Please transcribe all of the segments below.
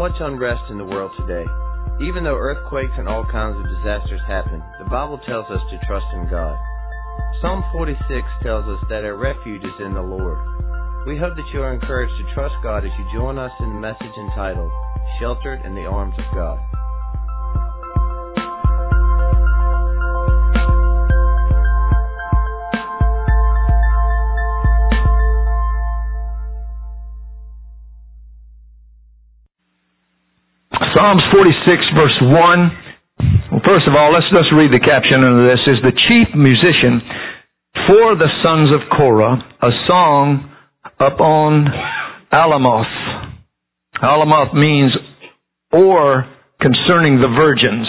much unrest in the world today. Even though earthquakes and all kinds of disasters happen, the Bible tells us to trust in God. Psalm 46 tells us that our refuge is in the Lord. We hope that you are encouraged to trust God as you join us in the message entitled, Sheltered in the Arms of God. Psalms 46 verse 1. Well, first of all, let's just read the caption of this. Is the chief musician for the sons of Korah, a song upon Alamoth. Alamoth means or concerning the virgins.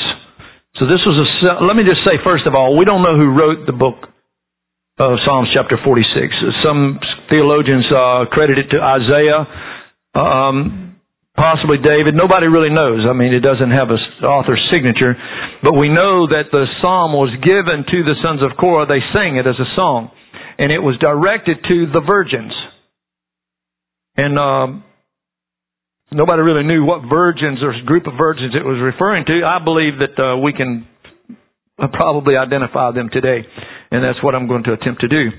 So this was a, let me just say first of all, we don't know who wrote the book of Psalms chapter 46. Some theologians uh, credit it to Isaiah. Um, possibly David. Nobody really knows. I mean, it doesn't have an author's signature, but we know that the psalm was given to the sons of Korah. They sang it as a song, and it was directed to the virgins. And um, nobody really knew what virgins or group of virgins it was referring to. I believe that uh, we can probably identify them today, and that's what I'm going to attempt to do.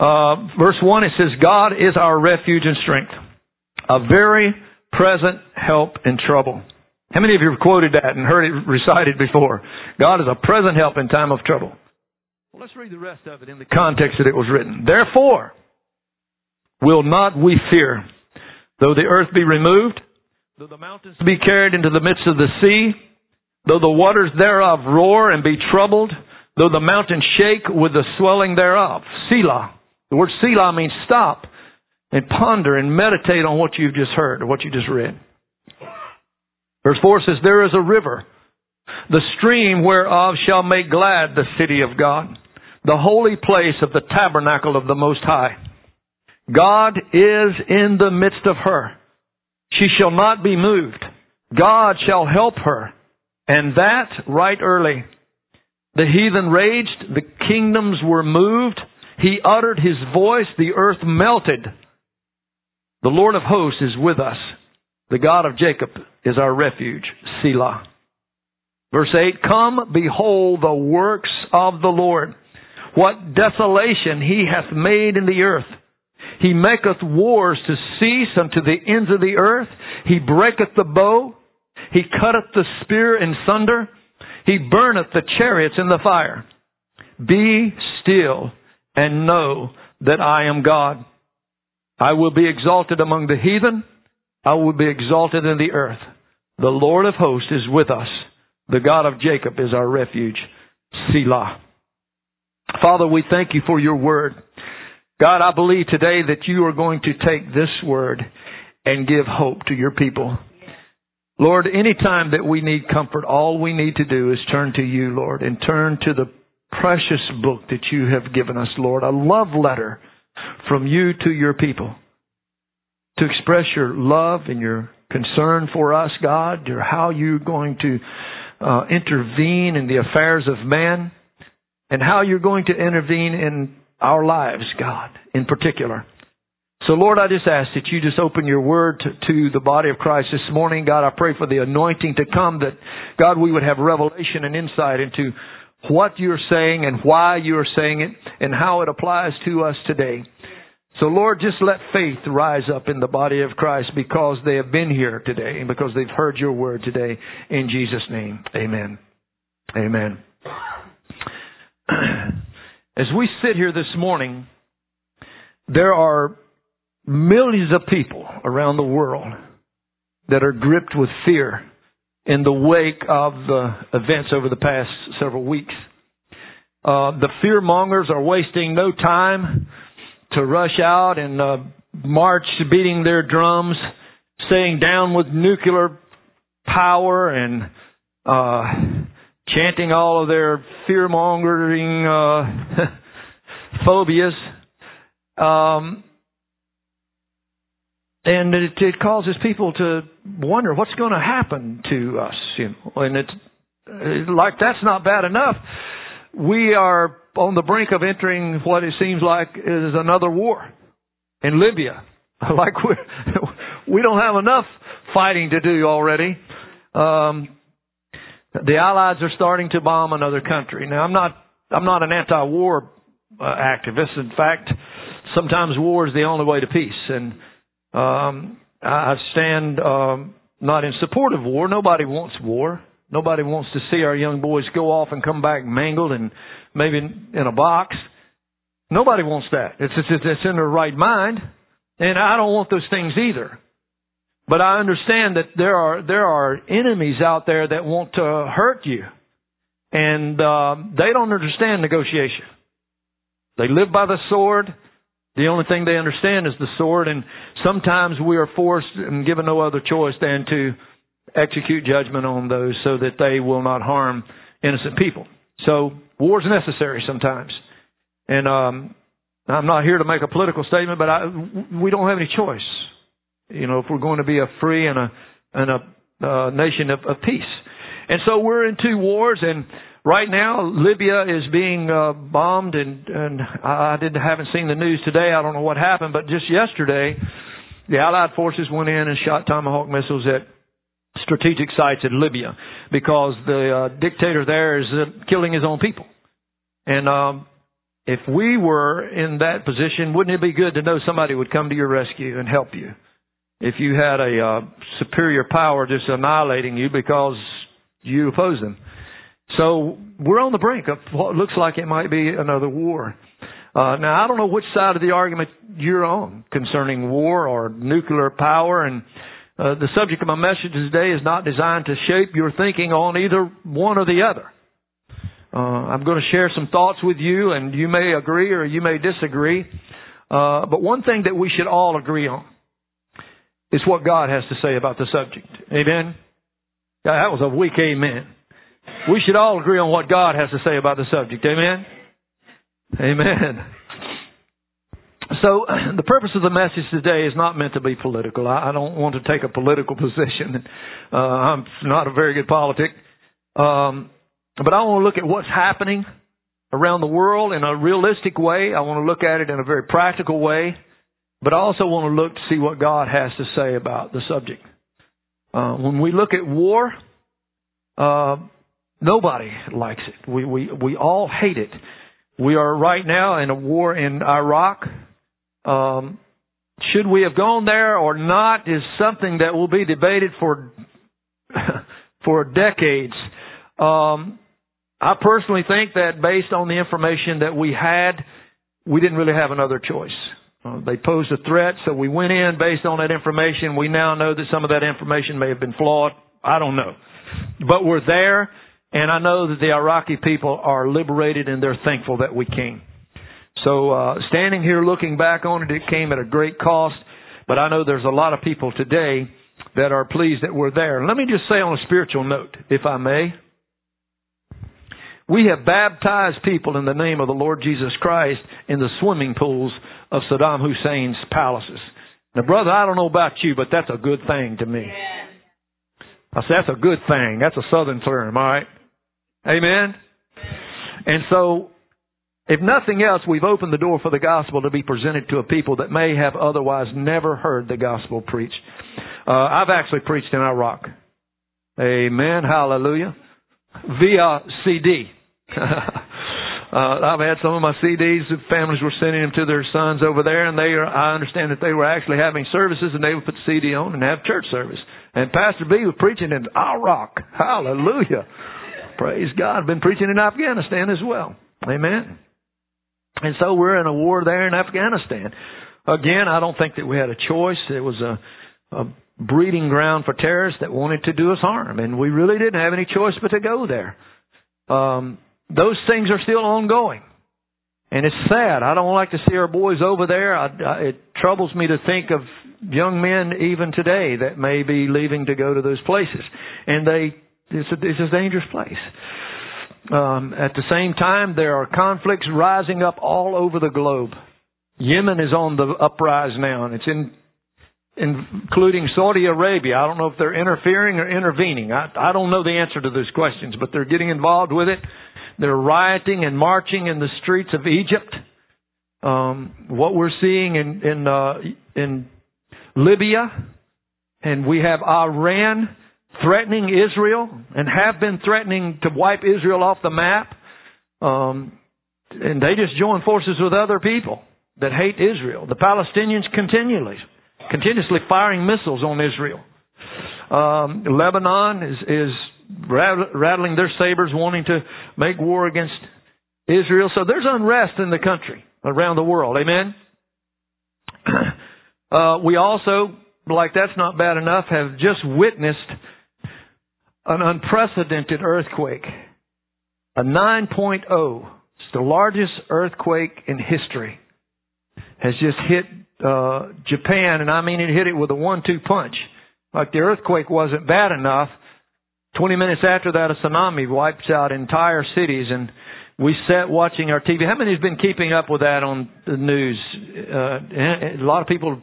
Uh, verse 1, it says, God is our refuge and strength, a very present help in trouble. How many of you have quoted that and heard it recited before? God is a present help in time of trouble. Well, let's read the rest of it in the context that it was written. Therefore, will not we fear, though the earth be removed, though the mountains be carried into the midst of the sea, though the waters thereof roar and be troubled, though the mountains shake with the swelling thereof. Selah. The word Selah means stop and ponder and meditate on what you've just heard or what you just read. Verse 4 says, There is a river, the stream whereof shall make glad the city of God, the holy place of the tabernacle of the Most High. God is in the midst of her. She shall not be moved. God shall help her. And that right early. The heathen raged, the kingdoms were moved. He uttered his voice, the earth melted. The Lord of hosts is with us. The God of Jacob is our refuge. Selah. Verse 8, Come, behold the works of the Lord. What desolation he hath made in the earth. He maketh wars to cease unto the ends of the earth. He breaketh the bow. He cutteth the spear in sunder. He burneth the chariots in the fire. Be still and know that I am God. I will be exalted among the heathen. I will be exalted in the earth. The Lord of hosts is with us. The God of Jacob is our refuge. Selah. Father, we thank you for your word. God, I believe today that you are going to take this word and give hope to your people. Lord, any time that we need comfort, all we need to do is turn to you, Lord, and turn to the precious book that you have given us, Lord, a love letter from you to your people to express your love and your concern for us, God, or how you're going to uh, intervene in the affairs of man, and how you're going to intervene in our lives, God, in particular. So, Lord, I just ask that you just open your word to, to, the body of Christ this morning. God, I pray for the anointing to come that, God, we would have revelation and insight into what you're saying and why you're saying it and how it applies to us today. So Lord, just let faith rise up in the body of Christ because they have been here today and because they've heard your word today. In Jesus' name, amen. Amen. As we sit here this morning, there are millions of people around the world that are gripped with fear in the wake of the events over the past several weeks. Uh, the fear mongers are wasting no time to rush out and uh, march beating their drums, saying down with nuclear power and uh, chanting all of their fear mongering uh, phobias. Um, and it, it causes people to wonder what's going to happen to us. You know, and it's like that's not bad enough. We are on the brink of entering what it seems like is another war in Libya. Like we we don't have enough fighting to do already. Um, the Allies are starting to bomb another country. Now, I'm not I'm not an anti-war uh, activist. In fact, sometimes war is the only way to peace, and um, I stand um, not in support of war. Nobody wants war. Nobody wants to see our young boys go off and come back mangled and maybe in a box. Nobody wants that. It's, it's, it's in their right mind. And I don't want those things either. But I understand that there are, there are enemies out there that want to hurt you. And, uh, they don't understand negotiation. They live by the sword. The only thing they understand is the sword. And sometimes we are forced and given no other choice than to execute judgment on those so that they will not harm innocent people. So war is necessary sometimes. And um, I'm not here to make a political statement, but I, we don't have any choice. You know, if we're going to be a free and a and a uh, nation of, of peace. And so we're in two wars, and right now Libya is being uh, bombed, and and I didn't haven't seen the news today. I don't know what happened, but just yesterday, the Allied forces went in and shot tomahawk missiles at strategic sites in Libya because the uh, dictator there is uh, killing his own people. And um, if we were in that position, wouldn't it be good to know somebody would come to your rescue and help you? If you had a uh, superior power just annihilating you because you oppose them. So we're on the brink of what looks like it might be another war. Uh, now I don't know which side of the argument you're on concerning war or nuclear power and uh, the subject of my message today is not designed to shape your thinking on either one or the other. Uh, I'm going to share some thoughts with you, and you may agree or you may disagree. Uh, but one thing that we should all agree on is what God has to say about the subject. Amen? That was a weak amen. We should all agree on what God has to say about the subject. Amen? Amen. So the purpose of the message today is not meant to be political. I, don't want to take a political position. Uh, I'm not a very good politic. Um, but I want to look at what's happening around the world in a realistic way. I want to look at it in a very practical way. But I also want to look to see what God has to say about the subject. Uh, when we look at war, uh, nobody likes it. We, we, we all hate it. We are right now in a war in Iraq. Um, should we have gone there or not is something that will be debated for for decades. Um, I personally think that based on the information that we had, we didn't really have another choice. Uh, they posed a threat, so we went in based on that information. We now know that some of that information may have been flawed. I don't know. But we're there, and I know that the Iraqi people are liberated and they're thankful that we came. So uh, standing here looking back on it, it came at a great cost. But I know there's a lot of people today that are pleased that we're there. Let me just say on a spiritual note, if I may. We have baptized people in the name of the Lord Jesus Christ in the swimming pools of Saddam Hussein's palaces. Now, brother, I don't know about you, but that's a good thing to me. I said, that's a good thing. That's a southern term, all right? Amen? And so if nothing else, we've opened the door for the gospel to be presented to a people that may have otherwise never heard the gospel preached. Uh, I've actually preached in Iraq. Amen. Hallelujah. Via CD. uh, I've had some of my CDs. Families were sending them to their sons over there, and they are, I understand that they were actually having services, and they would put the CD on and have church service. And Pastor B was preaching in Iraq. Hallelujah. Praise God. I've been preaching in Afghanistan as well. Amen. And so we're in a war there in Afghanistan. Again, I don't think that we had a choice. It was a, a breeding ground for terrorists that wanted to do us harm, and we really didn't have any choice but to go there. Um, those things are still ongoing, and it's sad. I don't like to see our boys over there. I, I, it troubles me to think of young men even today that may be leaving to go to those places, and they it's a, it's a dangerous place. Um, at the same time, there are conflicts rising up all over the globe. Yemen is on the uprise now, and it's in, including Saudi Arabia. I don't know if they're interfering or intervening. I, I don't know the answer to those questions, but they're getting involved with it. They're rioting and marching in the streets of Egypt. Um, what we're seeing in in uh, in Libya And we have Iran threatening Israel and have been threatening to wipe Israel off the map. Um, and they just join forces with other people that hate Israel. The Palestinians continually, continuously firing missiles on Israel. Um, Lebanon is, is rattling their sabers, wanting to make war against Israel. So there's unrest in the country around the world. Amen. Uh, we also, like that's not bad enough, have just witnessed an unprecedented earthquake. A 9.0. It's the largest earthquake in history. Has just hit uh, Japan, and I mean it hit it with a one-two punch. Like the earthquake wasn't bad enough. 20 minutes after that, a tsunami wipes out entire cities, and we sat watching our TV. How many has been keeping up with that on the news? Uh, a lot of people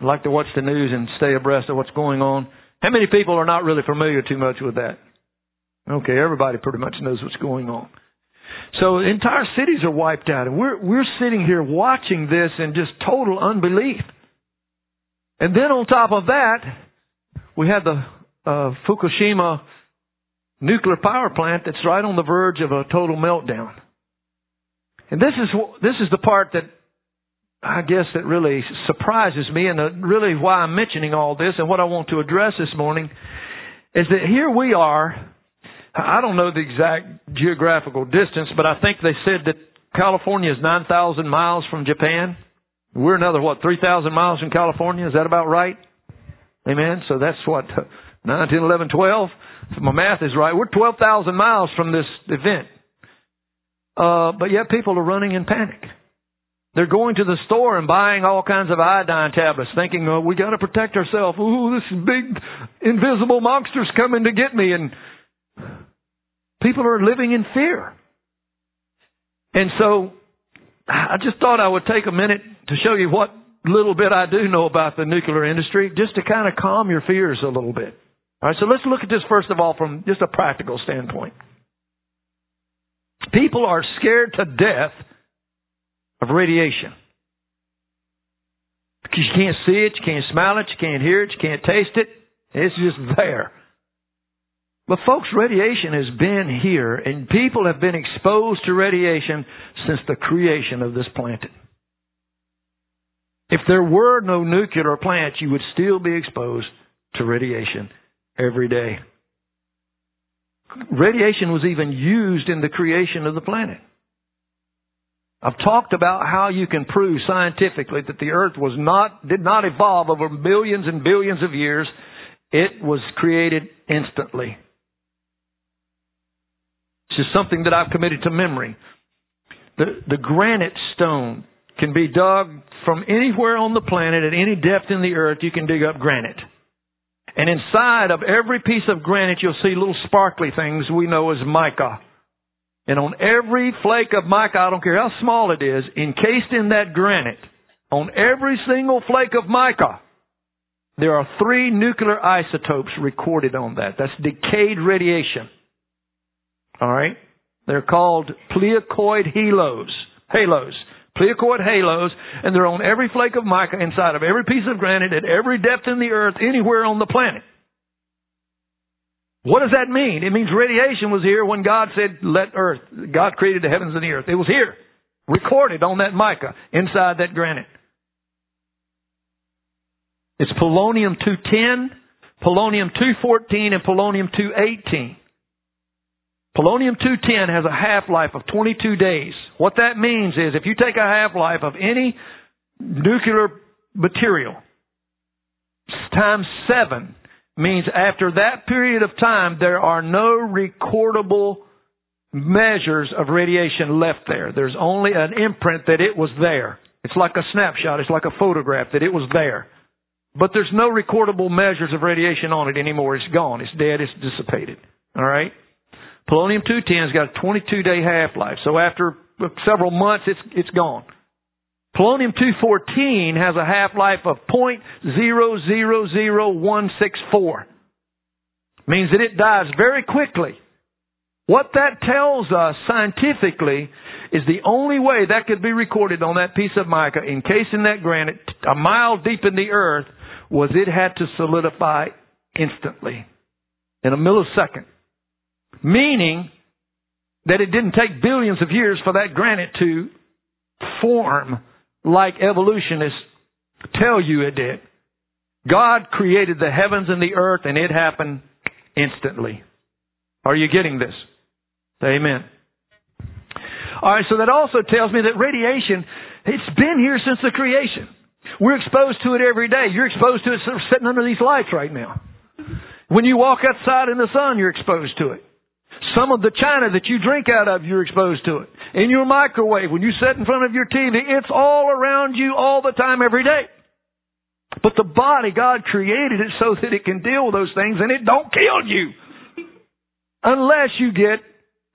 like to watch the news and stay abreast of what's going on. How many people are not really familiar too much with that? Okay, everybody pretty much knows what's going on. So entire cities are wiped out, and we're we're sitting here watching this in just total unbelief. And then on top of that, we had the uh, Fukushima nuclear power plant that's right on the verge of a total meltdown. And this is this is the part that I guess that really surprises me, and uh, really why I'm mentioning all this, and what I want to address this morning is that here we are. I don't know the exact geographical distance, but I think they said that California is 9,000 miles from Japan. We're another, what, 3,000 miles from California? Is that about right? Amen. So that's what, 9, 10, 11, 12. If my math is right, we're 12,000 miles from this event. Uh, but yet people are running in panic. They're going to the store and buying all kinds of iodine tablets, thinking, "Oh, we got to protect ourselves. Ooh, this big invisible monster's coming to get me." And people are living in fear. And so, I just thought I would take a minute to show you what little bit I do know about the nuclear industry, just to kind of calm your fears a little bit. All right, so let's look at this first of all from just a practical standpoint. People are scared to death of radiation. Because you can't see it, you can't smell it, you can't hear it, you can't taste it. It's just there. But folks, radiation has been here and people have been exposed to radiation since the creation of this planet. If there were no nuclear plants, you would still be exposed to radiation every day. Radiation was even used in the creation of the planet. I've talked about how you can prove scientifically that the earth was not, did not evolve over billions and billions of years. It was created instantly. It's just something that I've committed to memory. The, the granite stone can be dug from anywhere on the planet at any depth in the earth. You can dig up granite. And inside of every piece of granite, you'll see little sparkly things we know as mica. And on every flake of mica, I don't care how small it is, encased in that granite, on every single flake of mica, there are three nuclear isotopes recorded on that. That's decayed radiation. Alright? They're called pleochroic halos. Halos. Pleochroic halos, and they're on every flake of mica inside of every piece of granite at every depth in the earth, anywhere on the planet. What does that mean? It means radiation was here when God said, let earth. God created the heavens and the earth. It was here. Recorded on that mica inside that granite. It's polonium 210, polonium 214, and polonium 218. Polonium 210 has a half-life of 22 days. What that means is if you take a half-life of any nuclear material times 7, means after that period of time, there are no recordable measures of radiation left there. There's only an imprint that it was there. It's like a snapshot. It's like a photograph that it was there. But there's no recordable measures of radiation on it anymore. It's gone. It's dead. It's dissipated. All right? Polonium 210's got a 22 day half life. So after several months, it's, it's gone. Polonium 214 has a half-life of 0.000164. Means that it dies very quickly. What that tells us scientifically is the only way that could be recorded on that piece of mica, encased in that granite, a mile deep in the earth, was it had to solidify instantly, in a millisecond. Meaning that it didn't take billions of years for that granite to form like evolutionists tell you it did. God created the heavens and the earth and it happened instantly. Are you getting this? Amen. Alright, so that also tells me that radiation, it's been here since the creation. We're exposed to it every day. You're exposed to it sitting under these lights right now. When you walk outside in the sun, you're exposed to it. Some of the china that you drink out of, you're exposed to it. In your microwave, when you sit in front of your TV, it's all around you all the time, every day. But the body, God created it so that it can deal with those things and it don't kill you. Unless you get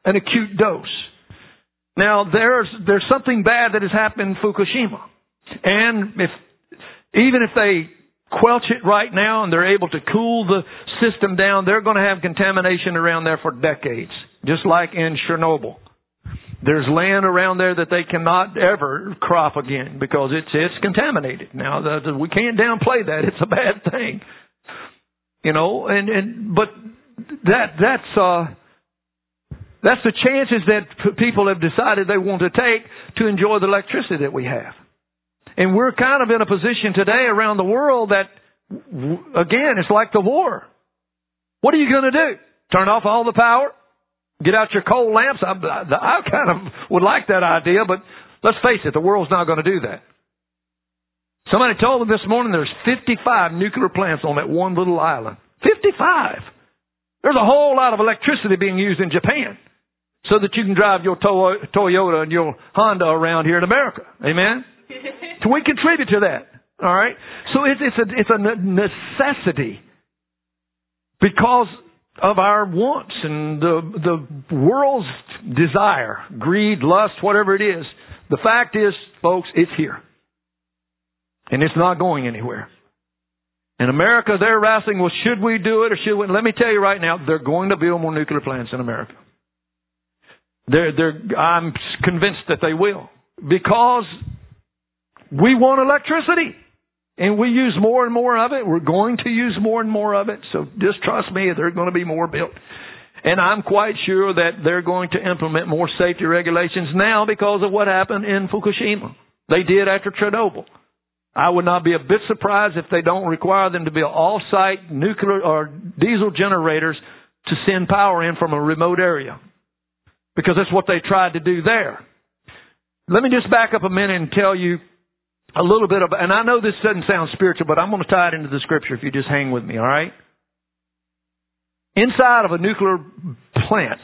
an acute dose. Now, there's, there's something bad that has happened in Fukushima. And if, even if they quelch it right now and they're able to cool the system down, they're going to have contamination around there for decades. Just like in Chernobyl. There's land around there that they cannot ever crop again because it's it's contaminated. Now the, we can't downplay that; it's a bad thing, you know. And and but that that's uh that's the chances that people have decided they want to take to enjoy the electricity that we have. And we're kind of in a position today around the world that, again, it's like the war. What are you going to do? Turn off all the power? Get out your coal lamps? I, I kind of would like that idea, but let's face it, the world's not going to do that. Somebody told me this morning there's 55 nuclear plants on that one little island. 55! There's a whole lot of electricity being used in Japan so that you can drive your Toyota and your Honda around here in America. Amen? So we contribute to that. All right? So it's, it's, a, it's a necessity because of our wants and the, the world's desire, greed, lust, whatever it is. The fact is, folks, it's here. And it's not going anywhere. In America, they're wrestling, well, should we do it or should we? Let me tell you right now, they're going to build more nuclear plants in America. They're, they're, I'm convinced that they will. Because we want electricity. And we use more and more of it. We're going to use more and more of it. So just trust me, there's going to be more built. And I'm quite sure that they're going to implement more safety regulations now because of what happened in Fukushima. They did after Chernobyl. I would not be a bit surprised if they don't require them to build off-site nuclear or diesel generators to send power in from a remote area. Because that's what they tried to do there. Let me just back up a minute and tell you a little bit of, and I know this doesn't sound spiritual, but I'm going to tie it into the scripture if you just hang with me, alright? Inside of a nuclear plant,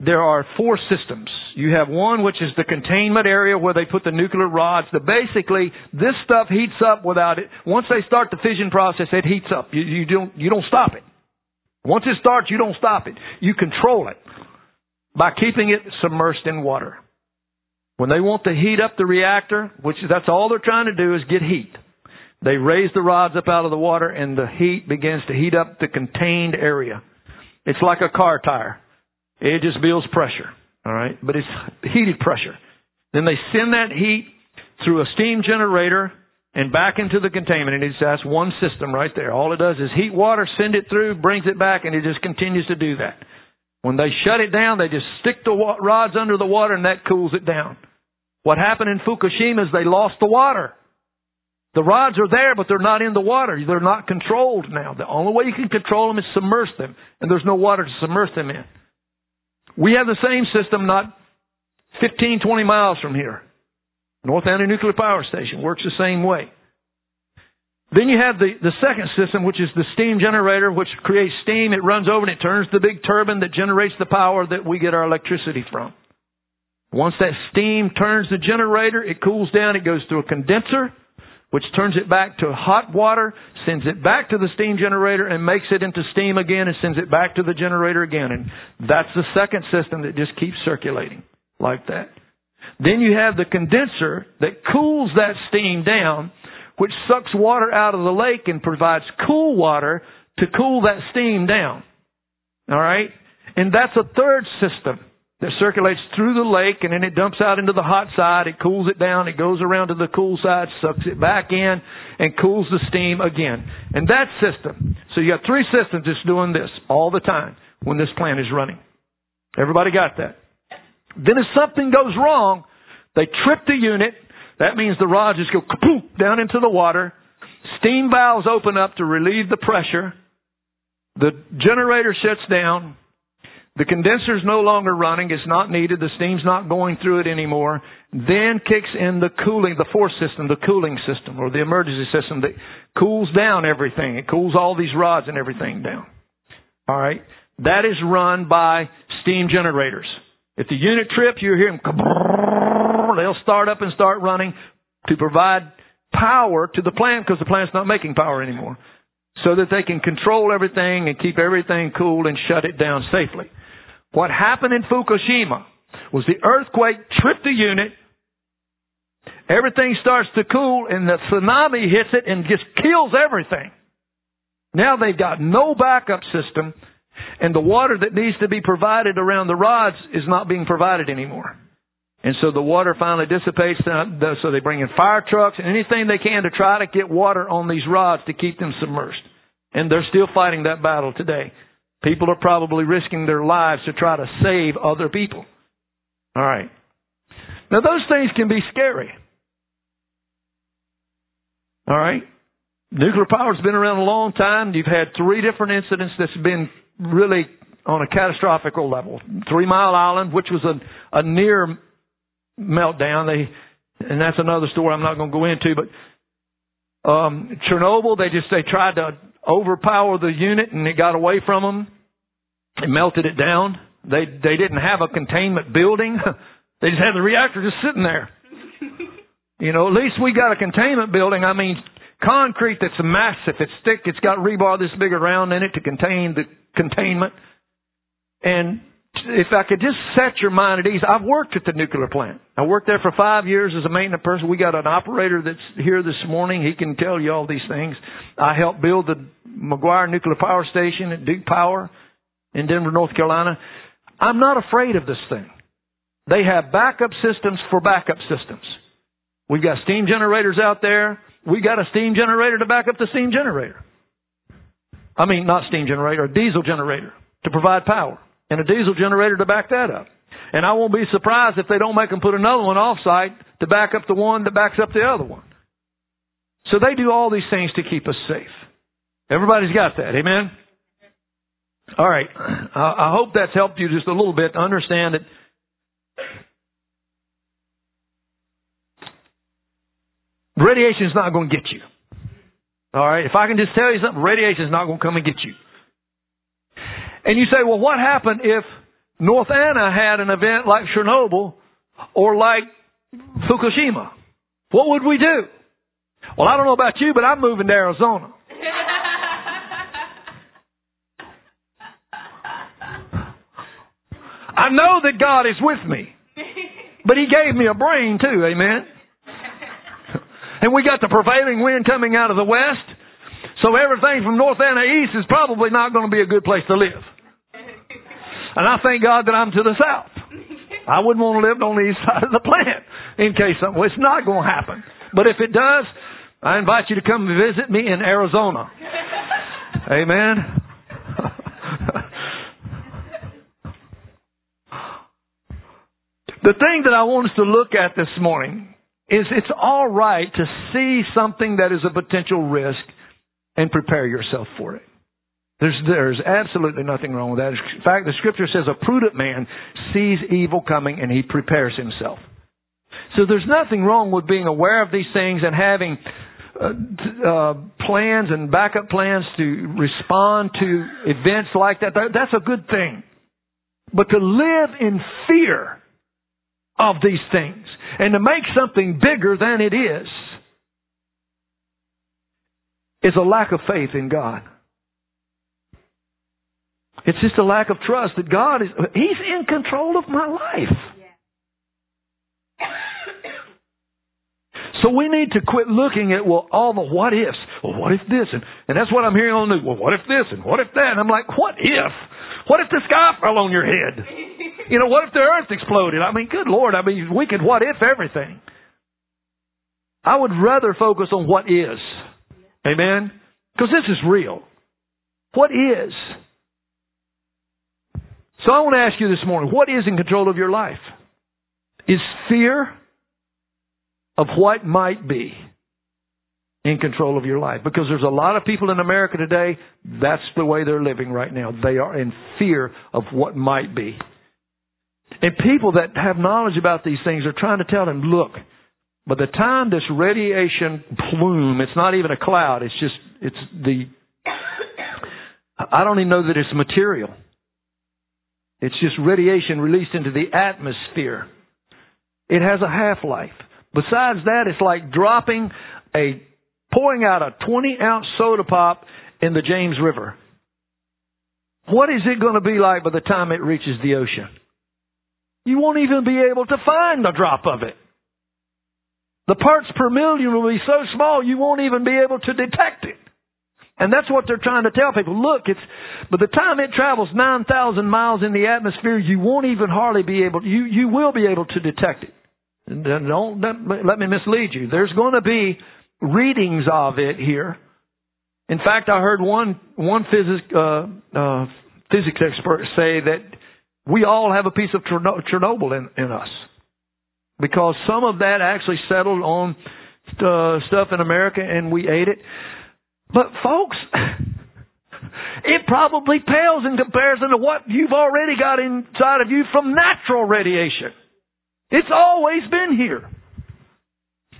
there are four systems. You have one which is the containment area where they put the nuclear rods. The basically this stuff heats up without it. Once they start the fission process, it heats up. You, you don't you don't stop it. Once it starts, you don't stop it. You control it by keeping it submerged in water. When they want to heat up the reactor, which that's all they're trying to do is get heat. They raise the rods up out of the water and the heat begins to heat up the contained area. It's like a car tire. It just builds pressure. Alright? But it's heated pressure. Then they send that heat through a steam generator and back into the containment. And it's that's one system right there. All it does is heat water, send it through, brings it back, and it just continues to do that. When they shut it down, they just stick the rods under the water and that cools it down. What happened in Fukushima is they lost the water. The rods are there, but they're not in the water. They're not controlled now. The only way you can control them is submerge them, and there's no water to submerge them in. We have the same system not 15, 20 miles from here. North Anna Nuclear Power Station works the same way. Then you have the, the second system, which is the steam generator, which creates steam. It runs over and it turns the big turbine that generates the power that we get our electricity from. Once that steam turns the generator, it cools down, it goes through a condenser, which turns it back to hot water, sends it back to the steam generator and makes it into steam again and sends it back to the generator again. And that's the second system that just keeps circulating like that. Then you have the condenser that cools that steam down, which sucks water out of the lake and provides cool water to cool that steam down. Alright? And that's a third system that circulates through the lake and then it dumps out into the hot side. It cools it down. It goes around to the cool side, sucks it back in, and cools the steam again. And that system, so you got three systems just doing this all the time when this plant is running. Everybody got that? Then if something goes wrong, they trip the unit. That means the rods just go kapoof down into the water. Steam valves open up to relieve the pressure. The generator shuts down. The condenser's no longer running. It's not needed. The steam's not going through it anymore. Then kicks in the cooling, the force system, the cooling system, or the emergency system that cools down everything. It cools all these rods and everything down. All right. That is run by steam generators. If the unit trips, you hear them, they'll start up and start running to provide power to the plant because the plant's not making power anymore. So that they can control everything and keep everything cool and shut it down safely. What happened in Fukushima was the earthquake tripped the unit, everything starts to cool, and the tsunami hits it and just kills everything. Now they've got no backup system, and the water that needs to be provided around the rods is not being provided anymore. And so the water finally dissipates, uh, so they bring in fire trucks and anything they can to try to get water on these rods to keep them submerged. And they're still fighting that battle today. People are probably risking their lives to try to save other people. All right. Now those things can be scary. All right. Nuclear power's been around a long time. You've had three different incidents that's been really on a catastrophic level. Three Mile Island, which was a, a near meltdown. They, and that's another story I'm not going to go into, but um, Chernobyl, they just they tried to overpower the unit and it got away from them. It melted it down. They they didn't have a containment building. they just had the reactor just sitting there. You know, at least we got a containment building. I mean, concrete that's massive. It's thick. It's got rebar this big around in it to contain the containment. And if I could just set your mind at ease, I've worked at the nuclear plant. I worked there for five years as a maintenance person. We got an operator that's here this morning. He can tell you all these things. I helped build the McGuire Nuclear Power Station at Duke Power in Denver, North Carolina. I'm not afraid of this thing. They have backup systems for backup systems. We've got steam generators out there. We got a steam generator to back up the steam generator. I mean, not steam generator, a diesel generator to provide power and a diesel generator to back that up. And I won't be surprised if they don't make them put another one off site to back up the one that backs up the other one. So they do all these things to keep us safe. Everybody's got that. Amen? All right. I hope that's helped you just a little bit to understand that radiation is not going to get you. All right. If I can just tell you something, radiation is not going to come and get you. And you say, well, what happened if North Anna had an event like Chernobyl or like Fukushima? What would we do? Well, I don't know about you, but I'm moving to Arizona. I know that God is with me. But He gave me a brain too, amen? And we got the prevailing wind coming out of the west. So everything from North Anna east is probably not going to be a good place to live. And I thank God that I'm to the south. I wouldn't want to live on the east side of the plant in case something. Well, it's not going to happen. But if it does, I invite you to come visit me in Arizona. Amen. the thing that I want us to look at this morning is it's all right to see something that is a potential risk and prepare yourself for it. There's, there's absolutely nothing wrong with that. In fact, the scripture says a prudent man sees evil coming and he prepares himself. So there's nothing wrong with being aware of these things and having uh, uh, plans and backup plans to respond to events like that. That's a good thing. But to live in fear of these things and to make something bigger than it is is a lack of faith in God. It's just a lack of trust that God is, He's in control of my life. So we need to quit looking at, well, all the what ifs. Well, what if this? And, and that's what I'm hearing on the news. Well, what if this? And what if that? And I'm like, what if? What if the sky fell on your head? You know, what if the earth exploded? I mean, good Lord, I mean, we could what if everything. I would rather focus on what is. Amen? Because this is real. What is? So I want to ask you this morning, what is in control of your life? Is fear of what might be in control of your life? Because there's a lot of people in America today, that's the way they're living right now. They are in fear of what might be. And people that have knowledge about these things are trying to tell them, look, by the time this radiation plume, it's not even a cloud, it's just, it's the, I don't even know that it's material. It's just radiation released into the atmosphere. It has a half-life. Besides that, it's like dropping a, pouring out a 20 ounce soda pop in the James River. What is it going to be like by the time it reaches the ocean? You won't even be able to find a drop of it. The parts per million will be so small you won't even be able to detect it. And that's what they're trying to tell people. Look, it's, by the time it travels 9,000 miles in the atmosphere, you won't even hardly be able, you, you will be able to detect it. Don't, don't let me mislead you. There's going to be readings of it here. In fact, I heard one, one physics, uh, uh, physics expert say that we all have a piece of Chernobyl in, in us. Because some of that actually settled on uh, stuff in America and we ate it. But folks, it probably pales in comparison to what you've already got inside of you from natural radiation. It's always been here.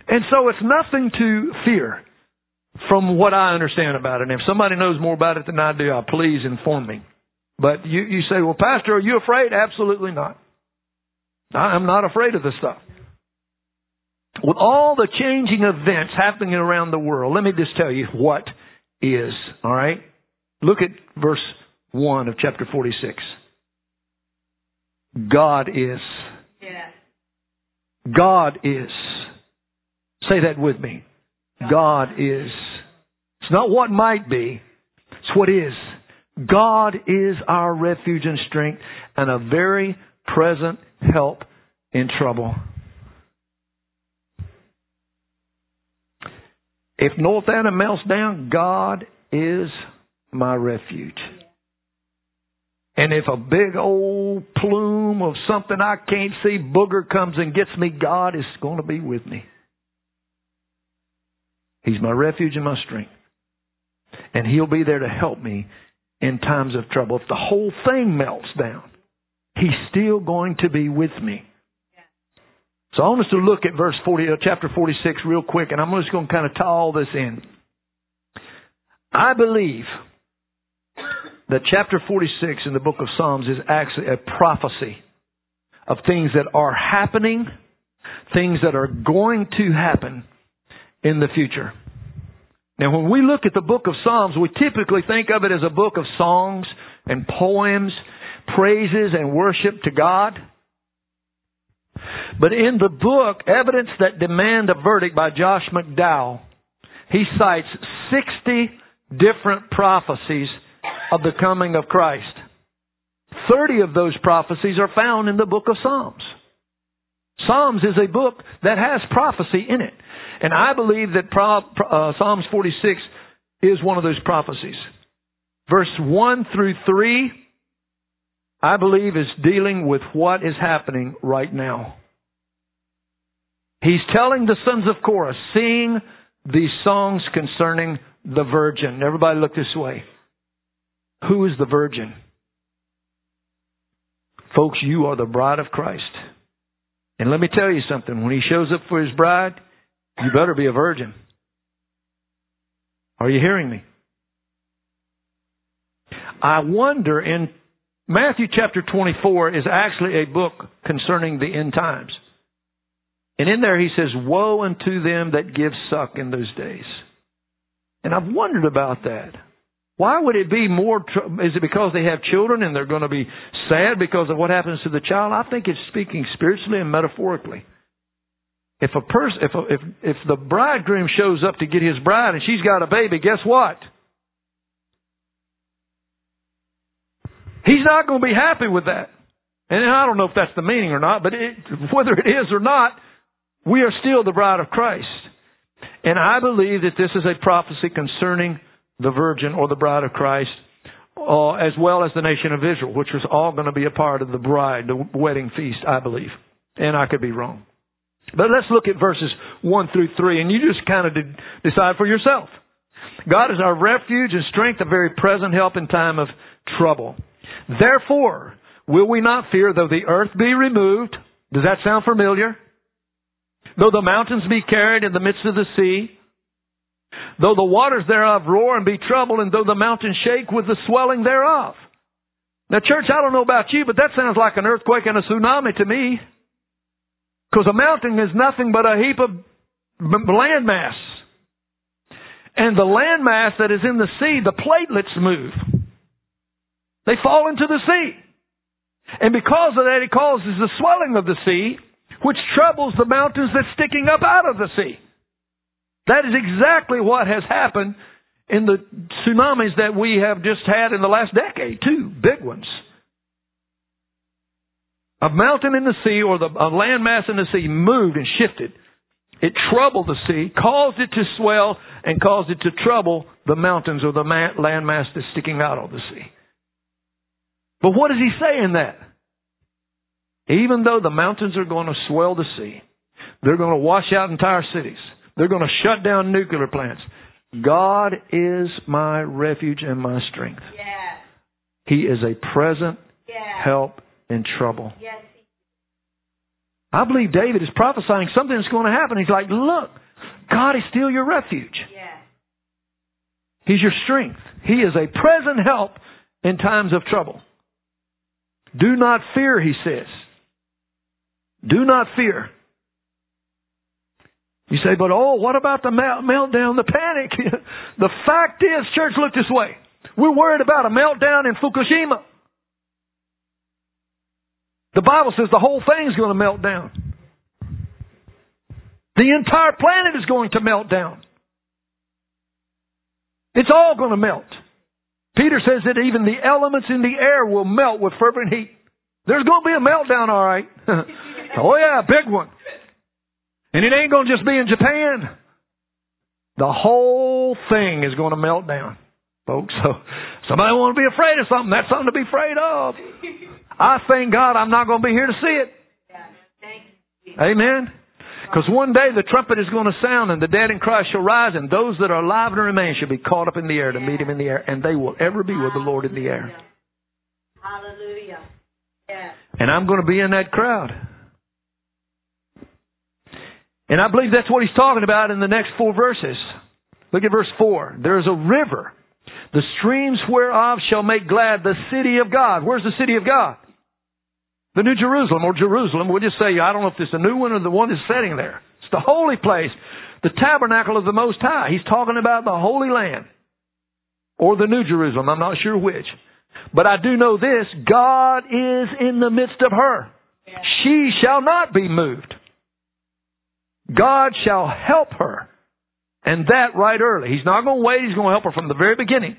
And so it's nothing to fear from what I understand about it. And if somebody knows more about it than I do, I please inform me. But you, you say, well, Pastor, are you afraid? Absolutely not. I'm not afraid of this stuff. With all the changing events happening around the world, let me just tell you what is. All right? Look at verse 1 of chapter 46. God is. Yeah. God is. Say that with me. God is. It's not what might be, it's what is. God is our refuge and strength and a very present help in trouble. If North Anna melts down, God is my refuge. And if a big old plume of something I can't see, booger comes and gets me, God is going to be with me. He's my refuge and my strength. And He'll be there to help me in times of trouble. If the whole thing melts down, He's still going to be with me. So I want us to look at verse 40, uh, chapter 46 real quick, and I'm just going to kind of tie all this in. I believe that chapter 46 in the book of Psalms is actually a prophecy of things that are happening, things that are going to happen in the future. Now, when we look at the book of Psalms, we typically think of it as a book of songs and poems, praises and worship to God. But in the book, Evidence That Demand a Verdict by Josh McDowell, he cites 60 different prophecies of the coming of Christ. 30 of those prophecies are found in the book of Psalms. Psalms is a book that has prophecy in it. And I believe that uh, Psalms 46 is one of those prophecies. Verse 1 through 3, I believe is dealing with what is happening right now. He's telling the sons of Korah, sing these songs concerning the virgin. Everybody look this way. Who is the virgin? Folks, you are the bride of Christ. And let me tell you something. When he shows up for his bride, you better be a virgin. Are you hearing me? I wonder in Matthew chapter 24 is actually a book concerning the end times. And in there he says, Woe unto them that give suck in those days. And I've wondered about that. Why would it be more? Tr- is it because they have children and they're going to be sad because of what happens to the child? I think it's speaking spiritually and metaphorically. If a person, if if if the bridegroom shows up to get his bride and she's got a baby, guess what? He's not going to be happy with that. And I don't know if that's the meaning or not, but it, whether it is or not, we are still the bride of Christ. And I believe that this is a prophecy concerning the virgin or the bride of Christ, uh, as well as the nation of Israel, which was all going to be a part of the bride, the wedding feast, I believe. And I could be wrong. But let's look at verses 1 through 3, and you just kind of decide for yourself. God is our refuge and strength, a very present help in time of trouble. Therefore, will we not fear though the earth be removed? Does that sound familiar? Though the mountains be carried in the midst of the sea, though the waters thereof roar and be troubled, and though the mountains shake with the swelling thereof. Now, church, I don't know about you, but that sounds like an earthquake and a tsunami to me. Because a mountain is nothing but a heap of landmass. And the landmass that is in the sea, the platelets move. They fall into the sea. And because of that, it causes the swelling of the sea, which troubles the mountains that's sticking up out of the sea. That is exactly what has happened in the tsunamis that we have just had in the last decade, two big ones. A mountain in the sea or the, a landmass in the sea moved and shifted. It troubled the sea, caused it to swell, and caused it to trouble the mountains or the landmass that's sticking out of the sea. But what does he say in that? Even though the mountains are going to swell the sea, they're going to wash out entire cities, they're going to shut down nuclear plants. God is my refuge and my strength. Yes. He is a present help in trouble. Yes. I believe David is prophesying something that's going to happen. He's like, look, God is still your refuge. Yes. He's your strength. He is a present help in times of trouble. Do not fear, he says. Do not fear. You say, but oh, what about the meltdown, the panic? the fact is, church, look this way. We're worried about a meltdown in Fukushima. The Bible says the whole thing's going to melt down. The entire planet is going to melt down. It's all going to melt. Peter says that even the elements in the air will melt with fervent heat. There's going to be a meltdown, all right. oh yeah, big one. And it ain't going to just be in Japan. The whole thing is going to melt down, folks. So somebody want to be afraid of something. That's something to be afraid of. I thank God I'm not going to be here to see it. Yes. Thank you. Amen. Because one day the trumpet is going to sound and the dead in Christ shall rise and those that are alive and remain shall be caught up in the air to meet him in the air and they will ever be with the Lord in the air. Hallelujah. And I'm going to be in that crowd. And I believe that's what he's talking about in the next four verses. Look at verse 4. There is a river, the streams whereof shall make glad the city of God. Where's the city of God? The New Jerusalem or Jerusalem. We'll just say, I don't know if it's the new one or the one that's setting there. It's the holy place, the tabernacle of the Most High. He's talking about the Holy Land or the New Jerusalem. I'm not sure which. But I do know this God is in the midst of her. She shall not be moved. God shall help her. And that right early. He's not going to wait. He's going to help her from the very beginning.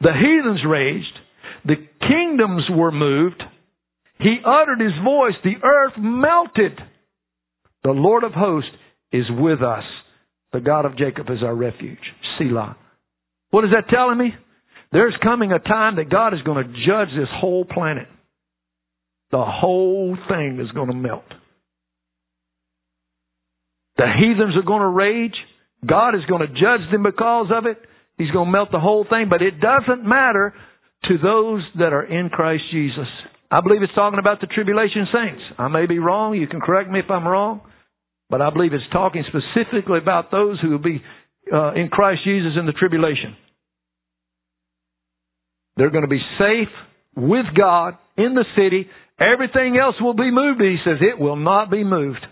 The heathens raged. The kingdoms were moved. He uttered his voice. The earth melted. The Lord of hosts is with us. The God of Jacob is our refuge. Selah. What is that telling me? There's coming a time that God is going to judge this whole planet. The whole thing is going to melt. The heathens are going to rage. God is going to judge them because of it. He's going to melt the whole thing, but it doesn't matter to those that are in Christ Jesus. I believe it's talking about the tribulation saints. I may be wrong. You can correct me if I'm wrong. But I believe it's talking specifically about those who will be uh, in Christ Jesus in the tribulation. They're going to be safe with God in the city. Everything else will be moved. He says it will not be moved.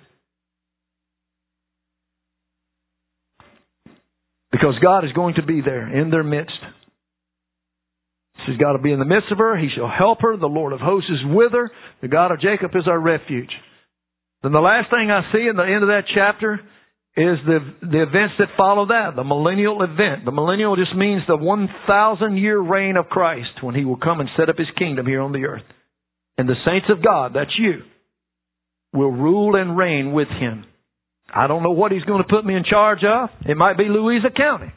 Because God is going to be there in their midst. She's got to be in the midst of her. He shall help her. The Lord of hosts is with her. The God of Jacob is our refuge. Then the last thing I see in the end of that chapter is the, the events that follow that, the millennial event. The millennial just means the 1,000 year reign of Christ when he will come and set up his kingdom here on the earth. And the saints of God, that's you, will rule and reign with him. I don't know what he's going to put me in charge of. It might be Louisa County.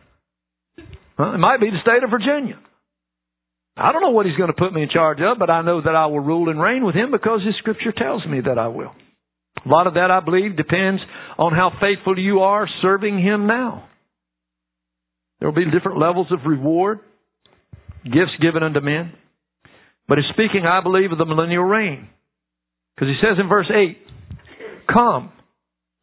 It might be the state of Virginia. I don't know what he's going to put me in charge of, but I know that I will rule and reign with him because his scripture tells me that I will. A lot of that, I believe, depends on how faithful you are serving him now. There will be different levels of reward, gifts given unto men. But he's speaking, I believe, of the millennial reign. Because he says in verse 8, Come,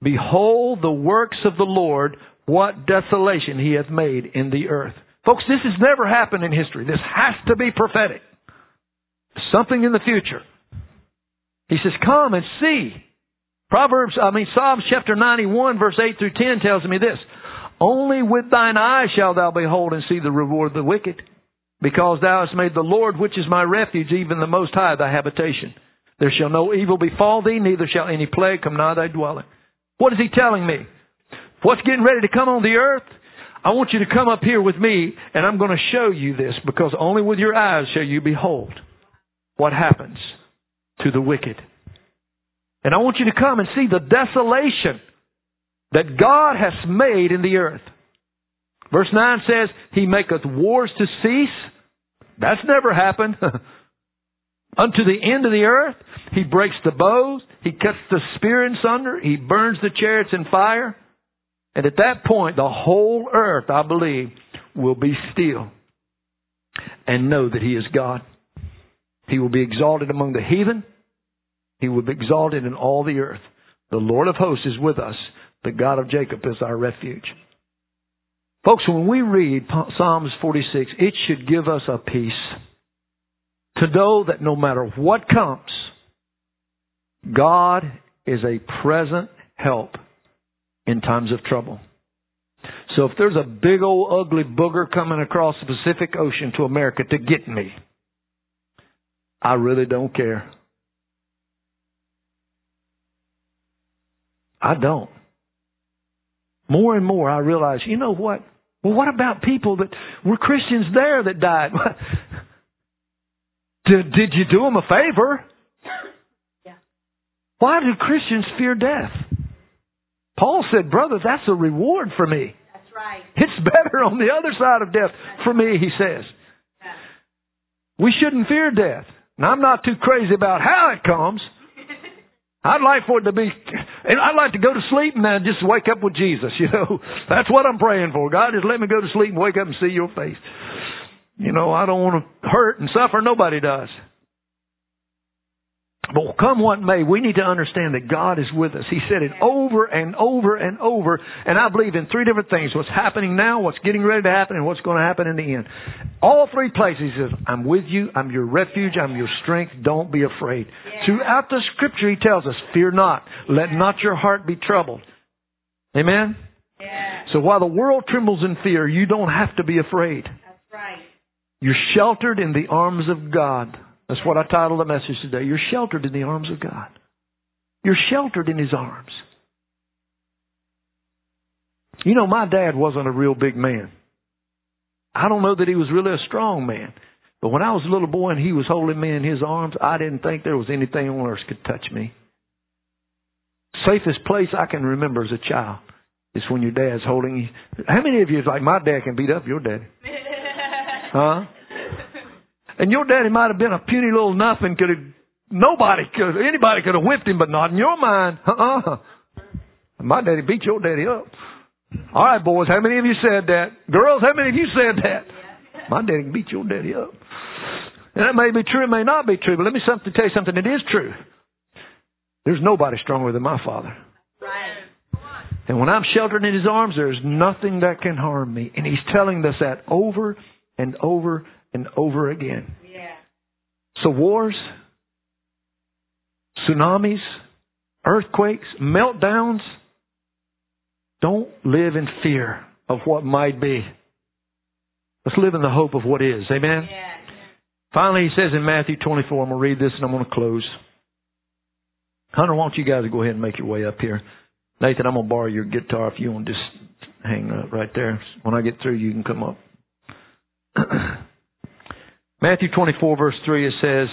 behold the works of the Lord, what desolation he hath made in the earth. Folks, this has never happened in history. This has to be prophetic. Something in the future. He says, Come and see. Proverbs, I mean, Psalms chapter 91, verse 8 through 10 tells me this. Only with thine eyes shalt thou behold and see the reward of the wicked, because thou hast made the Lord, which is my refuge, even the Most High, thy habitation. There shall no evil befall thee, neither shall any plague come nigh thy dwelling. What is he telling me? What's getting ready to come on the earth? I want you to come up here with me and I'm going to show you this because only with your eyes shall you behold what happens to the wicked. And I want you to come and see the desolation that God has made in the earth. Verse 9 says, He maketh wars to cease. That's never happened. Unto the end of the earth, He breaks the bows, He cuts the spear in sunder, He burns the chariots in fire. And at that point, the whole earth, I believe, will be still and know that He is God. He will be exalted among the heathen. He will be exalted in all the earth. The Lord of hosts is with us. The God of Jacob is our refuge. Folks, when we read Psalms 46, it should give us a peace to know that no matter what comes, God is a present help in times of trouble. So if there's a big old ugly booger coming across the Pacific Ocean to America to get me, I really don't care. I don't. More and more I realize, you know what? Well, what about people that were Christians there that died? did, did you do them a favor? Yeah. Why do Christians fear death? Paul said, brother, that's a reward for me. That's right. It's better on the other side of death for me, he says. Yeah. We shouldn't fear death. Now, I'm not too crazy about how it comes. I'd like for it to be, and I'd like to go to sleep and then just wake up with Jesus, you know. That's what I'm praying for. God, just let me go to sleep and wake up and see your face. You know, I don't want to hurt and suffer. Nobody does. But come what may, we need to understand that God is with us. He said it over and over and over. And I believe in three different things. What's happening now, what's getting ready to happen, and what's going to happen in the end. All three places he says, I'm with you, I'm your refuge, I'm your strength, don't be afraid. Yeah. Throughout the scripture he tells us, fear not, let not your heart be troubled. Amen? Yeah. So while the world trembles in fear, you don't have to be afraid. You're sheltered in the arms of God. That's what I titled the message today. You're sheltered in the arms of God. You're sheltered in His arms. You know, my dad wasn't a real big man. I don't know that he was really a strong man. But when I was a little boy and he was holding me in his arms, I didn't think there was anything on earth could touch me. Safest place I can remember as a child is when your dad's holding you. How many of you is like my dad can beat up your daddy? Huh? And your daddy might have been a puny little nothing. Could have nobody could anybody could have whipped him, but not in your mind. Uh-uh. My daddy beat your daddy up. All right, boys, how many of you said that? Girls, how many of you said that? My daddy can beat your daddy up. And that may be true, it may not be true, but let me something, tell you something that is true. There's nobody stronger than my father. Right. And when I'm sheltered in his arms, there's nothing that can harm me. And he's telling us that over and over and over again. Yeah. So wars, tsunamis, earthquakes, meltdowns, don't live in fear of what might be. Let's live in the hope of what is. Amen? Yeah. Finally, he says in Matthew 24, I'm going to read this and I'm going to close. Hunter, why don't you guys go ahead and make your way up here? Nathan, I'm going to borrow your guitar if you want to just hang up right there. When I get through, you can come up. Matthew 24, verse 3, it says,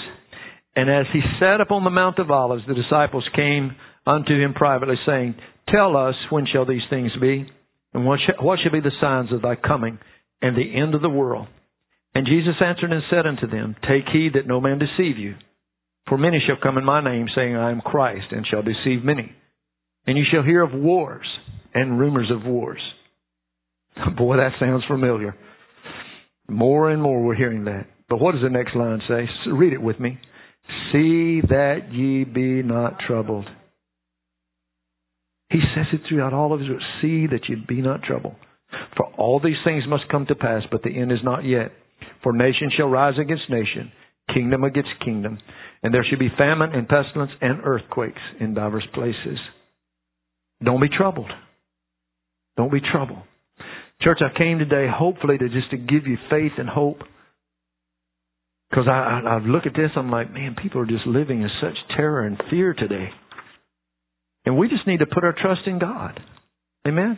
And as he sat upon the Mount of Olives, the disciples came unto him privately, saying, Tell us, when shall these things be? And what shall, what shall be the signs of thy coming and the end of the world? And Jesus answered and said unto them, Take heed that no man deceive you. For many shall come in my name, saying, I am Christ, and shall deceive many. And you shall hear of wars and rumors of wars. Boy, that sounds familiar. More and more we're hearing that. But what does the next line say? Read it with me. See that ye be not troubled. He says it throughout all of his words. See that ye be not troubled. For all these things must come to pass, but the end is not yet. For nation shall rise against nation, kingdom against kingdom, and there shall be famine and pestilence and earthquakes in divers places. Don't be troubled. Don't be troubled. Church, I came today hopefully to just to give you faith and hope. Because I, I, I look at this, I'm like, man, people are just living in such terror and fear today. And we just need to put our trust in God. Amen?